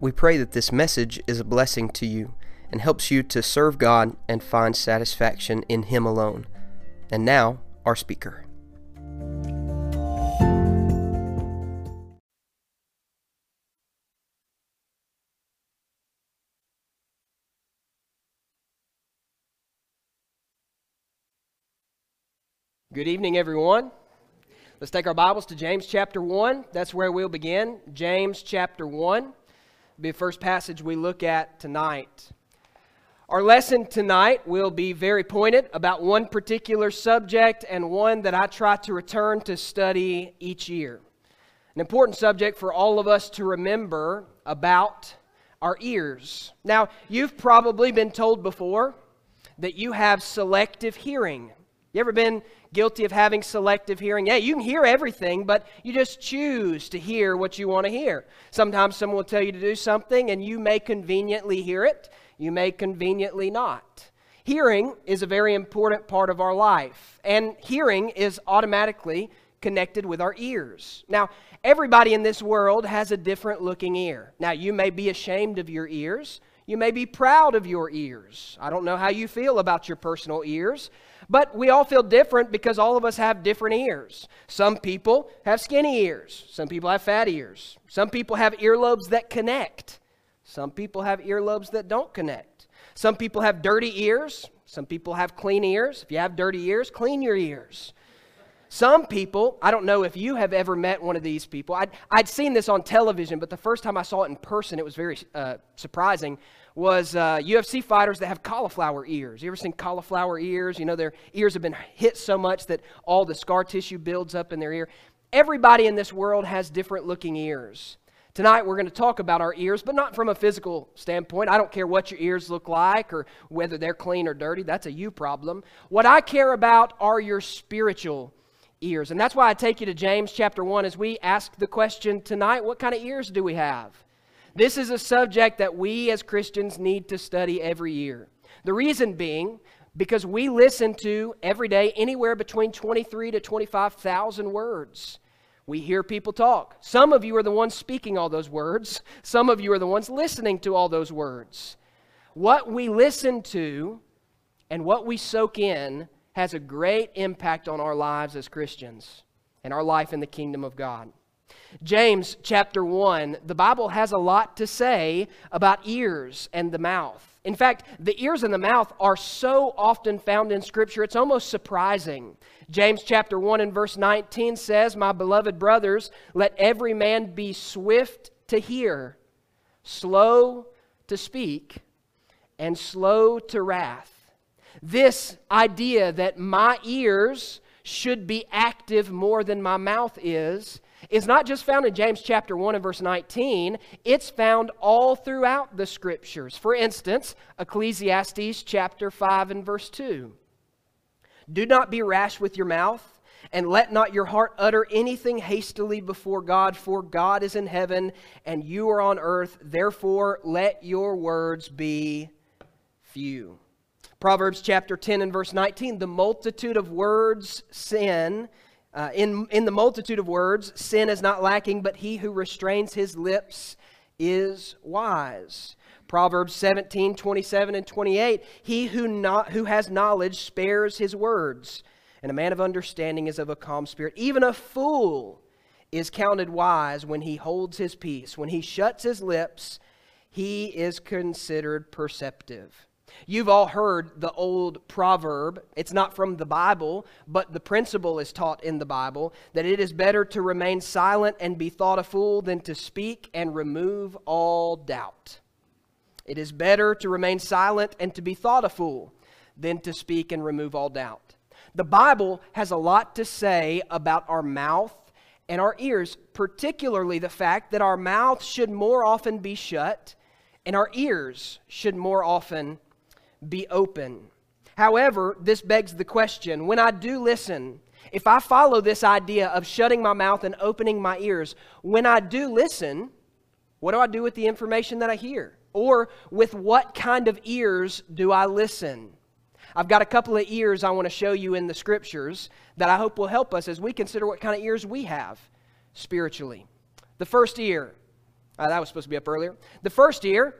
We pray that this message is a blessing to you and helps you to serve God and find satisfaction in Him alone. And now, our speaker. Good evening, everyone. Let's take our Bibles to James chapter 1. That's where we'll begin. James chapter 1 be the first passage we look at tonight. Our lesson tonight will be very pointed about one particular subject and one that I try to return to study each year. An important subject for all of us to remember about our ears. Now, you've probably been told before that you have selective hearing. You ever been guilty of having selective hearing. Yeah, you can hear everything, but you just choose to hear what you want to hear. Sometimes someone will tell you to do something, and you may conveniently hear it, you may conveniently not. Hearing is a very important part of our life, and hearing is automatically connected with our ears. Now, everybody in this world has a different looking ear. Now, you may be ashamed of your ears. You may be proud of your ears. I don't know how you feel about your personal ears, but we all feel different because all of us have different ears. Some people have skinny ears, some people have fat ears, some people have earlobes that connect, some people have earlobes that don't connect. Some people have dirty ears, some people have clean ears. If you have dirty ears, clean your ears. Some people, I don't know if you have ever met one of these people. I'd, I'd seen this on television, but the first time I saw it in person, it was very uh, surprising was uh, UFC fighters that have cauliflower ears. You ever seen cauliflower ears? You know, their ears have been hit so much that all the scar tissue builds up in their ear. Everybody in this world has different looking ears. Tonight we're going to talk about our ears, but not from a physical standpoint. I don't care what your ears look like or whether they're clean or dirty. That's a you problem. What I care about are your spiritual ears. And that's why I take you to James chapter 1 as we ask the question tonight what kind of ears do we have? This is a subject that we as Christians need to study every year. The reason being, because we listen to every day anywhere between 23 to 25,000 words. We hear people talk. Some of you are the ones speaking all those words, some of you are the ones listening to all those words. What we listen to and what we soak in has a great impact on our lives as Christians and our life in the kingdom of God. James chapter 1, the Bible has a lot to say about ears and the mouth. In fact, the ears and the mouth are so often found in Scripture, it's almost surprising. James chapter 1 and verse 19 says, My beloved brothers, let every man be swift to hear, slow to speak, and slow to wrath. This idea that my ears should be active more than my mouth is is not just found in James chapter 1 and verse 19, it's found all throughout the scriptures. For instance, Ecclesiastes chapter 5 and verse 2. Do not be rash with your mouth, and let not your heart utter anything hastily before God, for God is in heaven and you are on earth. Therefore, let your words be few. Proverbs chapter 10 and verse 19 the multitude of words sin uh, in, in the multitude of words, sin is not lacking, but he who restrains his lips is wise. Proverbs 17, 27, and 28. He who, not, who has knowledge spares his words, and a man of understanding is of a calm spirit. Even a fool is counted wise when he holds his peace. When he shuts his lips, he is considered perceptive. You've all heard the old proverb. It's not from the Bible, but the principle is taught in the Bible that it is better to remain silent and be thought a fool than to speak and remove all doubt. It is better to remain silent and to be thought a fool than to speak and remove all doubt. The Bible has a lot to say about our mouth and our ears, particularly the fact that our mouth should more often be shut and our ears should more often be open. However, this begs the question when I do listen, if I follow this idea of shutting my mouth and opening my ears, when I do listen, what do I do with the information that I hear? Or with what kind of ears do I listen? I've got a couple of ears I want to show you in the scriptures that I hope will help us as we consider what kind of ears we have spiritually. The first ear, uh, that was supposed to be up earlier. The first ear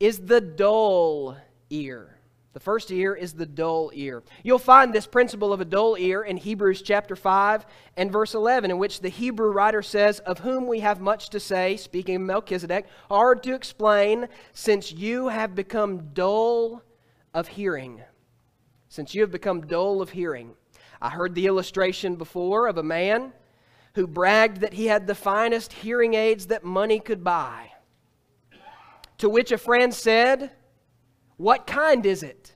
is the dull ear. The first ear is the dull ear. You'll find this principle of a dull ear in Hebrews chapter 5 and verse 11, in which the Hebrew writer says, Of whom we have much to say, speaking of Melchizedek, hard to explain, since you have become dull of hearing. Since you have become dull of hearing. I heard the illustration before of a man who bragged that he had the finest hearing aids that money could buy. To which a friend said, what kind is it?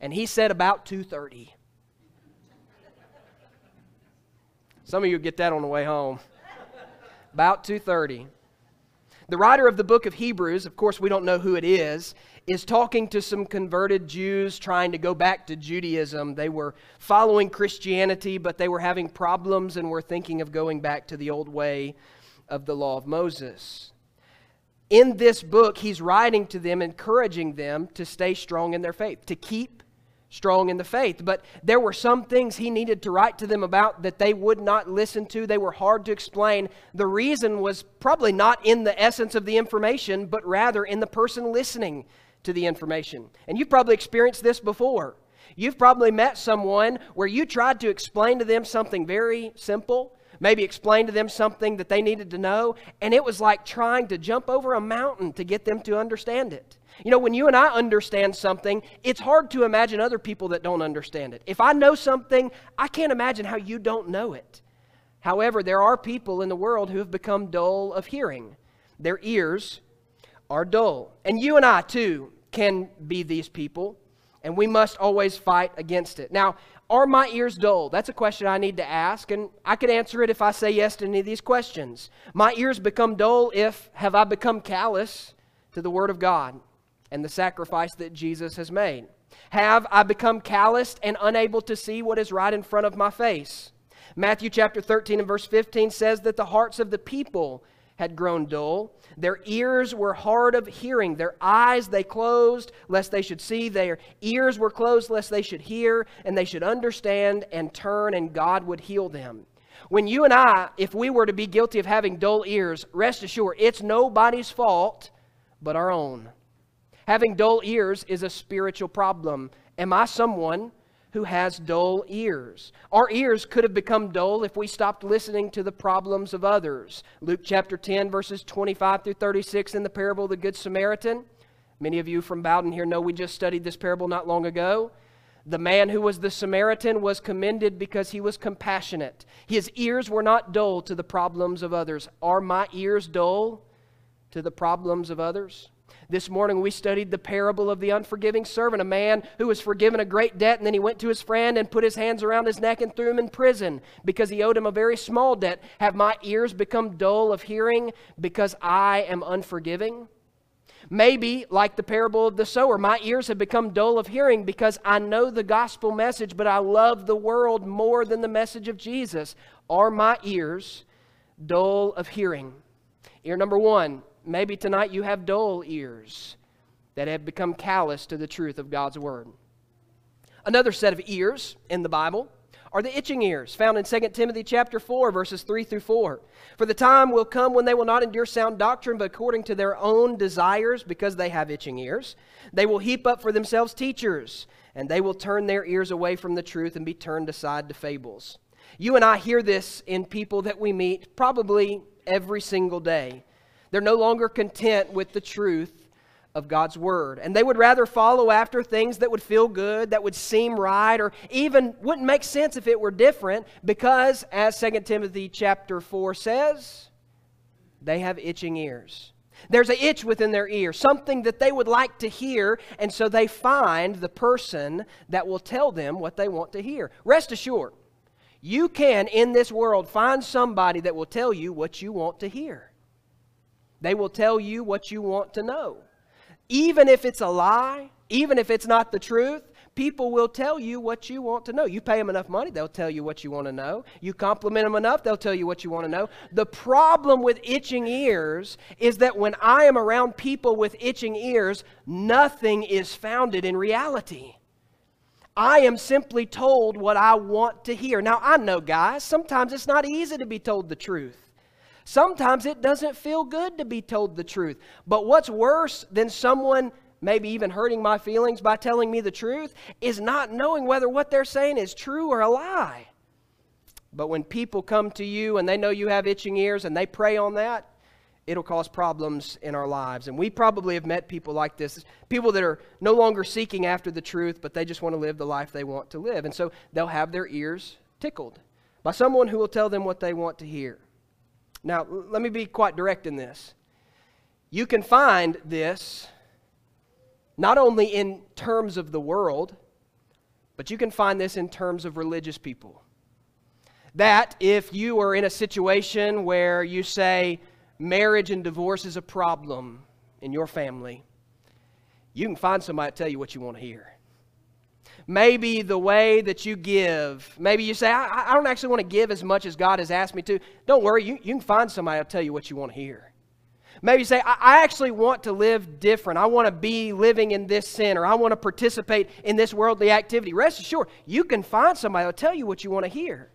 And he said about 230. Some of you get that on the way home. About 230. The writer of the book of Hebrews, of course, we don't know who it is, is talking to some converted Jews trying to go back to Judaism. They were following Christianity, but they were having problems and were thinking of going back to the old way of the law of Moses in this book, he's writing to them, encouraging them to stay strong in their faith, to keep strong in the faith. But there were some things he needed to write to them about that they would not listen to. They were hard to explain. The reason was probably not in the essence of the information, but rather in the person listening to the information. And you've probably experienced this before. You've probably met someone where you tried to explain to them something very simple maybe explain to them something that they needed to know, and it was like trying to jump over a mountain to get them to understand it. You know, when you and I understand something, it's hard to imagine other people that don't understand it. If I know something, I can't imagine how you don't know it. However, there are people in the world who have become dull of hearing. Their ears are dull. And you and I, too, can be these people, and we must always fight against it. Now, are my ears dull? That's a question I need to ask, and I could answer it if I say yes to any of these questions. My ears become dull if have I become callous to the Word of God and the sacrifice that Jesus has made? Have I become calloused and unable to see what is right in front of my face? Matthew chapter 13 and verse 15 says that the hearts of the people had grown dull. Their ears were hard of hearing. Their eyes they closed, lest they should see. Their ears were closed, lest they should hear, and they should understand and turn, and God would heal them. When you and I, if we were to be guilty of having dull ears, rest assured, it's nobody's fault but our own. Having dull ears is a spiritual problem. Am I someone who has dull ears. Our ears could have become dull if we stopped listening to the problems of others. Luke chapter 10, verses 25 through 36 in the parable of the Good Samaritan. Many of you from Bowden here know we just studied this parable not long ago. The man who was the Samaritan was commended because he was compassionate. His ears were not dull to the problems of others. Are my ears dull to the problems of others? This morning we studied the parable of the unforgiving servant, a man who was forgiven a great debt, and then he went to his friend and put his hands around his neck and threw him in prison because he owed him a very small debt. Have my ears become dull of hearing because I am unforgiving? Maybe, like the parable of the sower, my ears have become dull of hearing because I know the gospel message, but I love the world more than the message of Jesus. Are my ears dull of hearing? Ear number one Maybe tonight you have dull ears that have become callous to the truth of God's word. Another set of ears in the Bible are the itching ears found in 2 Timothy chapter 4 verses 3 through 4. For the time will come when they will not endure sound doctrine but according to their own desires because they have itching ears, they will heap up for themselves teachers and they will turn their ears away from the truth and be turned aside to fables. You and I hear this in people that we meet probably every single day. They're no longer content with the truth of God's word. And they would rather follow after things that would feel good, that would seem right, or even wouldn't make sense if it were different, because, as 2 Timothy chapter 4 says, they have itching ears. There's an itch within their ear, something that they would like to hear, and so they find the person that will tell them what they want to hear. Rest assured, you can, in this world, find somebody that will tell you what you want to hear. They will tell you what you want to know. even if it's a lie, even if it's not the truth, people will tell you what you want to know. You pay them enough money, they'll tell you what you want to know. You compliment them enough, they'll tell you what you want to know. The problem with itching ears is that when I am around people with itching ears, nothing is founded in reality. I am simply told what I want to hear. Now, I know, guys, sometimes it's not easy to be told the truth. Sometimes it doesn't feel good to be told the truth. But what's worse than someone maybe even hurting my feelings by telling me the truth, is not knowing whether what they're saying is true or a lie. But when people come to you and they know you have itching ears and they prey on that, it'll cause problems in our lives. And we probably have met people like this people that are no longer seeking after the truth, but they just want to live the life they want to live. And so they'll have their ears tickled by someone who will tell them what they want to hear. Now, let me be quite direct in this. You can find this not only in terms of the world, but you can find this in terms of religious people. That if you are in a situation where you say marriage and divorce is a problem in your family, you can find somebody to tell you what you want to hear. Maybe the way that you give, maybe you say, I, I don't actually want to give as much as God has asked me to. Don't worry, you, you can find somebody to tell you what you want to hear. Maybe you say, I, I actually want to live different. I want to be living in this sin, or I want to participate in this worldly activity. Rest assured, you can find somebody who'll tell you what you want to hear.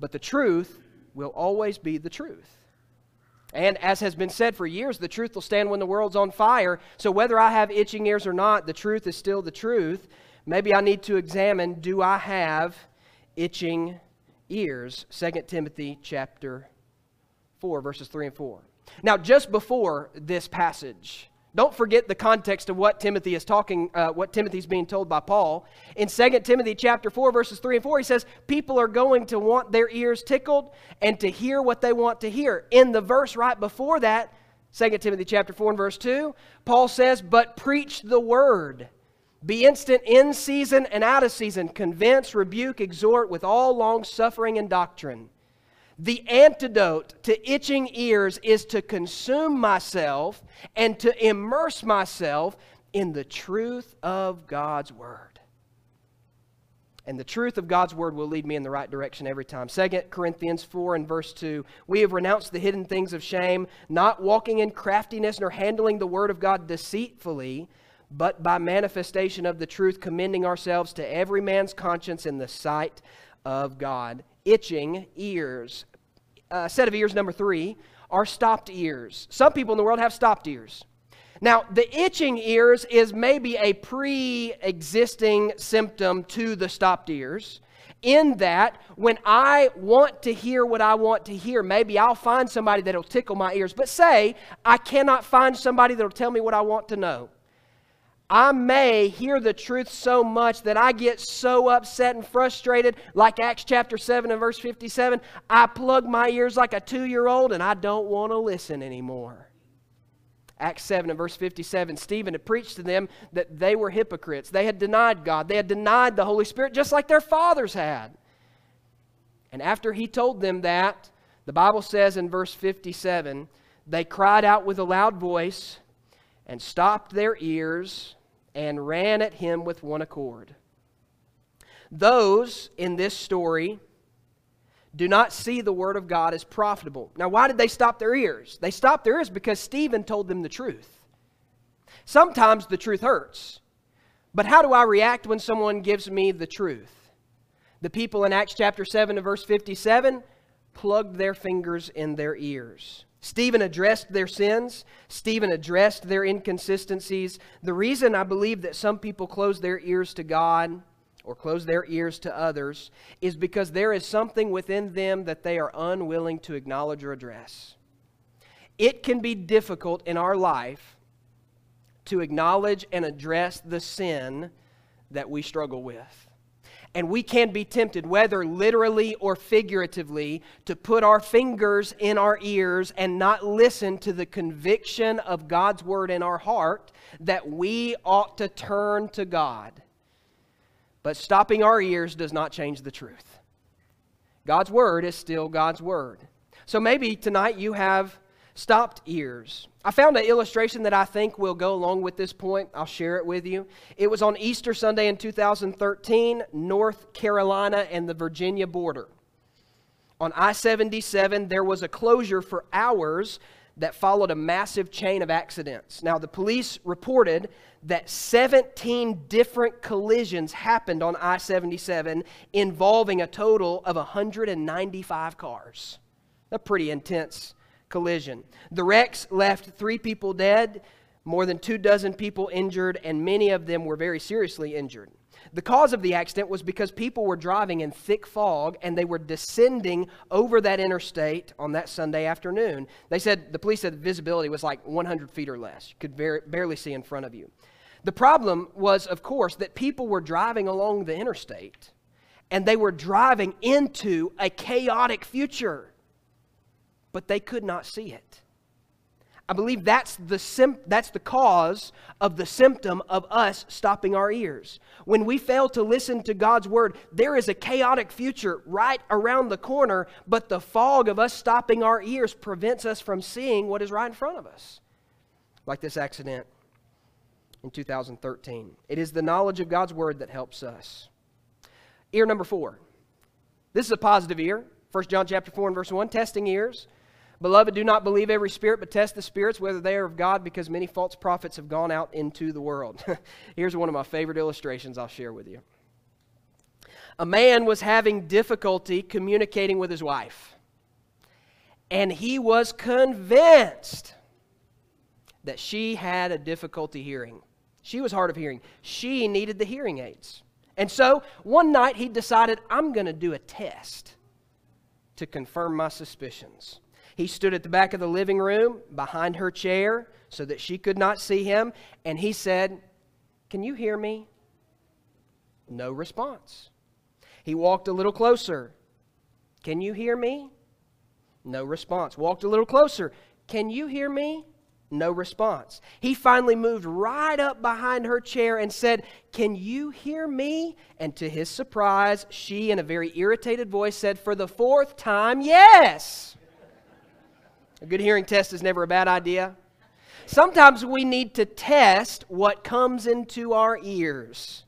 But the truth will always be the truth. And as has been said for years, the truth will stand when the world's on fire. So whether I have itching ears or not, the truth is still the truth. Maybe I need to examine do I have itching ears? 2 Timothy chapter 4, verses 3 and 4. Now, just before this passage, don't forget the context of what Timothy is talking, uh, what Timothy's being told by Paul. In 2 Timothy chapter 4, verses 3 and 4, he says, People are going to want their ears tickled and to hear what they want to hear. In the verse right before that, 2 Timothy chapter 4 and verse 2, Paul says, But preach the word. Be instant in season and out of season. Convince, rebuke, exhort with all long suffering and doctrine. The antidote to itching ears is to consume myself and to immerse myself in the truth of God's Word. And the truth of God's Word will lead me in the right direction every time. 2 Corinthians 4 and verse 2 We have renounced the hidden things of shame, not walking in craftiness nor handling the Word of God deceitfully, but by manifestation of the truth, commending ourselves to every man's conscience in the sight of God itching ears. Uh, set of ears number three are stopped ears. Some people in the world have stopped ears. Now, the itching ears is maybe a pre existing symptom to the stopped ears, in that when I want to hear what I want to hear, maybe I'll find somebody that'll tickle my ears. But say I cannot find somebody that'll tell me what I want to know. I may hear the truth so much that I get so upset and frustrated, like Acts chapter 7 and verse 57. I plug my ears like a two year old and I don't want to listen anymore. Acts 7 and verse 57, Stephen had preached to them that they were hypocrites. They had denied God, they had denied the Holy Spirit just like their fathers had. And after he told them that, the Bible says in verse 57, they cried out with a loud voice and stopped their ears and ran at him with one accord. Those in this story do not see the word of God as profitable. Now, why did they stop their ears? They stopped their ears because Stephen told them the truth. Sometimes the truth hurts. But how do I react when someone gives me the truth? The people in Acts chapter 7 and verse 57 plugged their fingers in their ears. Stephen addressed their sins. Stephen addressed their inconsistencies. The reason I believe that some people close their ears to God or close their ears to others is because there is something within them that they are unwilling to acknowledge or address. It can be difficult in our life to acknowledge and address the sin that we struggle with. And we can be tempted, whether literally or figuratively, to put our fingers in our ears and not listen to the conviction of God's word in our heart that we ought to turn to God. But stopping our ears does not change the truth. God's word is still God's word. So maybe tonight you have Stopped ears. I found an illustration that I think will go along with this point. I'll share it with you. It was on Easter Sunday in 2013, North Carolina and the Virginia border. On I 77, there was a closure for hours that followed a massive chain of accidents. Now, the police reported that 17 different collisions happened on I 77 involving a total of 195 cars. A pretty intense collision. The wrecks left three people dead, more than two dozen people injured, and many of them were very seriously injured. The cause of the accident was because people were driving in thick fog and they were descending over that interstate on that Sunday afternoon. They said, the police said the visibility was like 100 feet or less. You could barely see in front of you. The problem was, of course, that people were driving along the interstate and they were driving into a chaotic future but they could not see it. I believe that's the, sim- that's the cause of the symptom of us stopping our ears. When we fail to listen to God's word, there is a chaotic future right around the corner, but the fog of us stopping our ears prevents us from seeing what is right in front of us. Like this accident in 2013. It is the knowledge of God's word that helps us. Ear number four. This is a positive ear. 1 John chapter 4 and verse 1, testing ears. Beloved, do not believe every spirit, but test the spirits whether they are of God, because many false prophets have gone out into the world. Here's one of my favorite illustrations I'll share with you. A man was having difficulty communicating with his wife, and he was convinced that she had a difficulty hearing. She was hard of hearing. She needed the hearing aids. And so one night he decided, I'm going to do a test to confirm my suspicions. He stood at the back of the living room behind her chair so that she could not see him, and he said, Can you hear me? No response. He walked a little closer. Can you hear me? No response. Walked a little closer. Can you hear me? No response. He finally moved right up behind her chair and said, Can you hear me? And to his surprise, she, in a very irritated voice, said, For the fourth time, Yes. A good hearing test is never a bad idea. Sometimes we need to test what comes into our ears.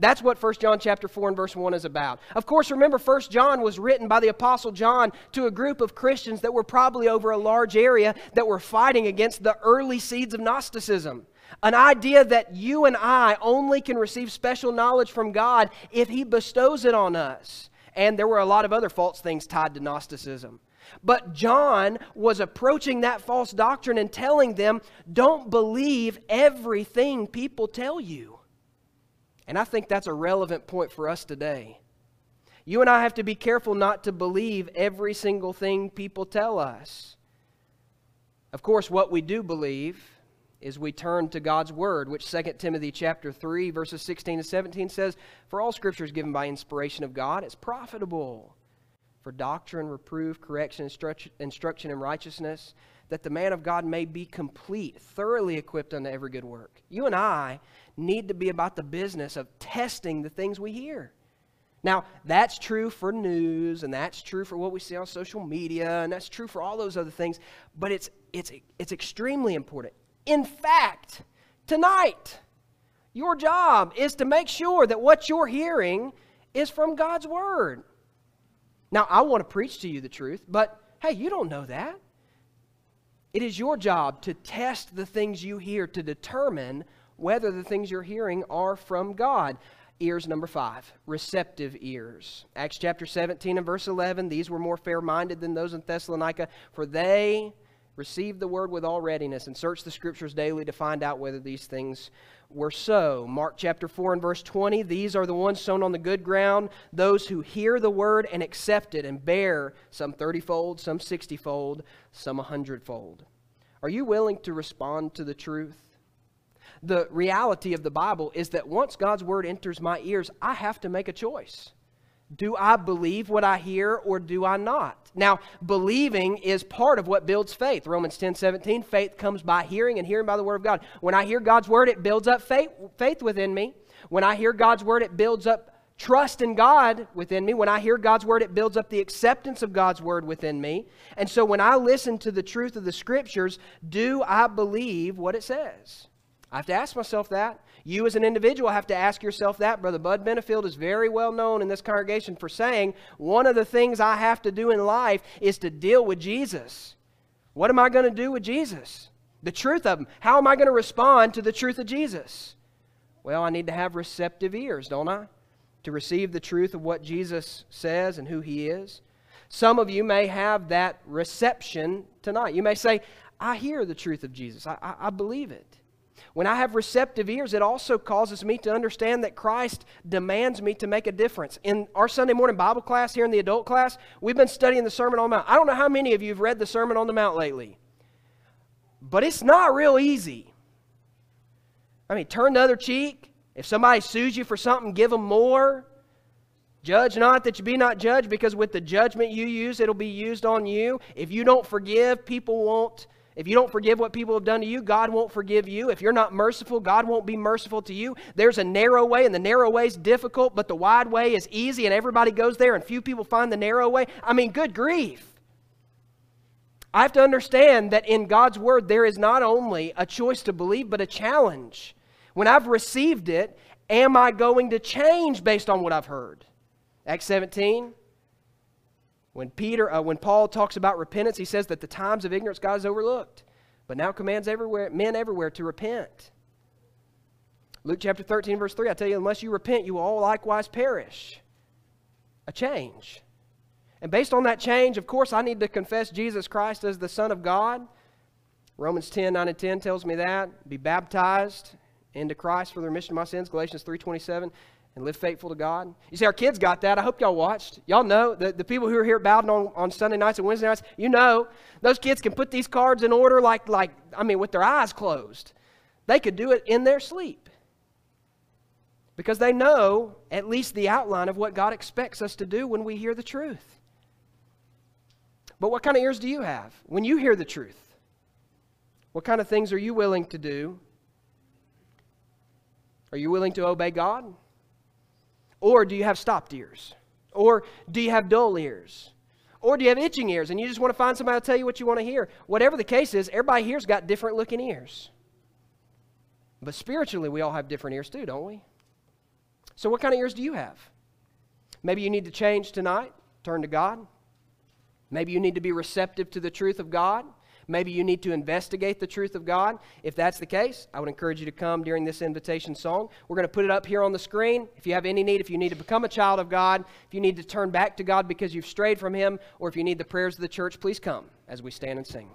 That's what 1 John chapter 4 and verse 1 is about. Of course, remember 1 John was written by the apostle John to a group of Christians that were probably over a large area that were fighting against the early seeds of Gnosticism. An idea that you and I only can receive special knowledge from God if he bestows it on us. And there were a lot of other false things tied to Gnosticism. But John was approaching that false doctrine and telling them, don't believe everything people tell you. And I think that's a relevant point for us today. You and I have to be careful not to believe every single thing people tell us. Of course, what we do believe is we turn to God's word, which 2 Timothy chapter 3 verses 16 to 17 says, "For all scripture is given by inspiration of God, it's profitable for doctrine, reproof, correction, instruction in righteousness, that the man of God may be complete, thoroughly equipped unto every good work. You and I need to be about the business of testing the things we hear. Now, that's true for news, and that's true for what we see on social media, and that's true for all those other things, but it's, it's, it's extremely important. In fact, tonight, your job is to make sure that what you're hearing is from God's Word. Now, I want to preach to you the truth, but hey, you don't know that. It is your job to test the things you hear to determine whether the things you're hearing are from God. Ears number five, receptive ears. Acts chapter 17 and verse 11. These were more fair minded than those in Thessalonica, for they received the word with all readiness and search the scriptures daily to find out whether these things were so. Mark chapter 4 and verse 20 These are the ones sown on the good ground, those who hear the word and accept it and bear some 30 fold, some 60 fold, some 100 fold. Are you willing to respond to the truth? The reality of the Bible is that once God's word enters my ears, I have to make a choice. Do I believe what I hear or do I not? Now, believing is part of what builds faith. Romans 10 17, faith comes by hearing and hearing by the word of God. When I hear God's word, it builds up faith, faith within me. When I hear God's word, it builds up trust in God within me, when I hear God's word, it builds up the acceptance of God's word within me. And so when I listen to the truth of the scriptures, do I believe what it says? I have to ask myself that. You, as an individual, have to ask yourself that. Brother Bud Benefield is very well known in this congregation for saying one of the things I have to do in life is to deal with Jesus. What am I going to do with Jesus? The truth of Him. How am I going to respond to the truth of Jesus? Well, I need to have receptive ears, don't I? To receive the truth of what Jesus says and who He is. Some of you may have that reception tonight. You may say, I hear the truth of Jesus, I, I, I believe it. When I have receptive ears, it also causes me to understand that Christ demands me to make a difference. In our Sunday morning Bible class here in the adult class, we've been studying the Sermon on the Mount. I don't know how many of you have read the Sermon on the Mount lately, but it's not real easy. I mean, turn the other cheek. If somebody sues you for something, give them more. Judge not that you be not judged, because with the judgment you use, it'll be used on you. If you don't forgive, people won't if you don't forgive what people have done to you, God won't forgive you. If you're not merciful, God won't be merciful to you. There's a narrow way, and the narrow way is difficult, but the wide way is easy, and everybody goes there, and few people find the narrow way. I mean, good grief. I have to understand that in God's Word, there is not only a choice to believe, but a challenge. When I've received it, am I going to change based on what I've heard? Acts 17. When Peter, uh, when Paul talks about repentance, he says that the times of ignorance God has overlooked, but now commands everywhere, men everywhere to repent. Luke chapter 13, verse 3, I tell you, unless you repent, you will all likewise perish. A change. And based on that change, of course, I need to confess Jesus Christ as the Son of God. Romans 10, 9 and 10 tells me that. Be baptized into Christ for the remission of my sins. Galatians 3.27 and live faithful to God. You see, our kids got that. I hope y'all watched. Y'all know, the, the people who are here Bowden on, on Sunday nights and Wednesday nights, you know, those kids can put these cards in order like, like, I mean, with their eyes closed. They could do it in their sleep. Because they know at least the outline of what God expects us to do when we hear the truth. But what kind of ears do you have when you hear the truth? What kind of things are you willing to do? Are you willing to obey God? Or do you have stopped ears? Or do you have dull ears? Or do you have itching ears and you just want to find somebody to tell you what you want to hear? Whatever the case is, everybody here's got different looking ears. But spiritually, we all have different ears too, don't we? So, what kind of ears do you have? Maybe you need to change tonight, turn to God. Maybe you need to be receptive to the truth of God. Maybe you need to investigate the truth of God. If that's the case, I would encourage you to come during this invitation song. We're going to put it up here on the screen. If you have any need, if you need to become a child of God, if you need to turn back to God because you've strayed from Him, or if you need the prayers of the church, please come as we stand and sing.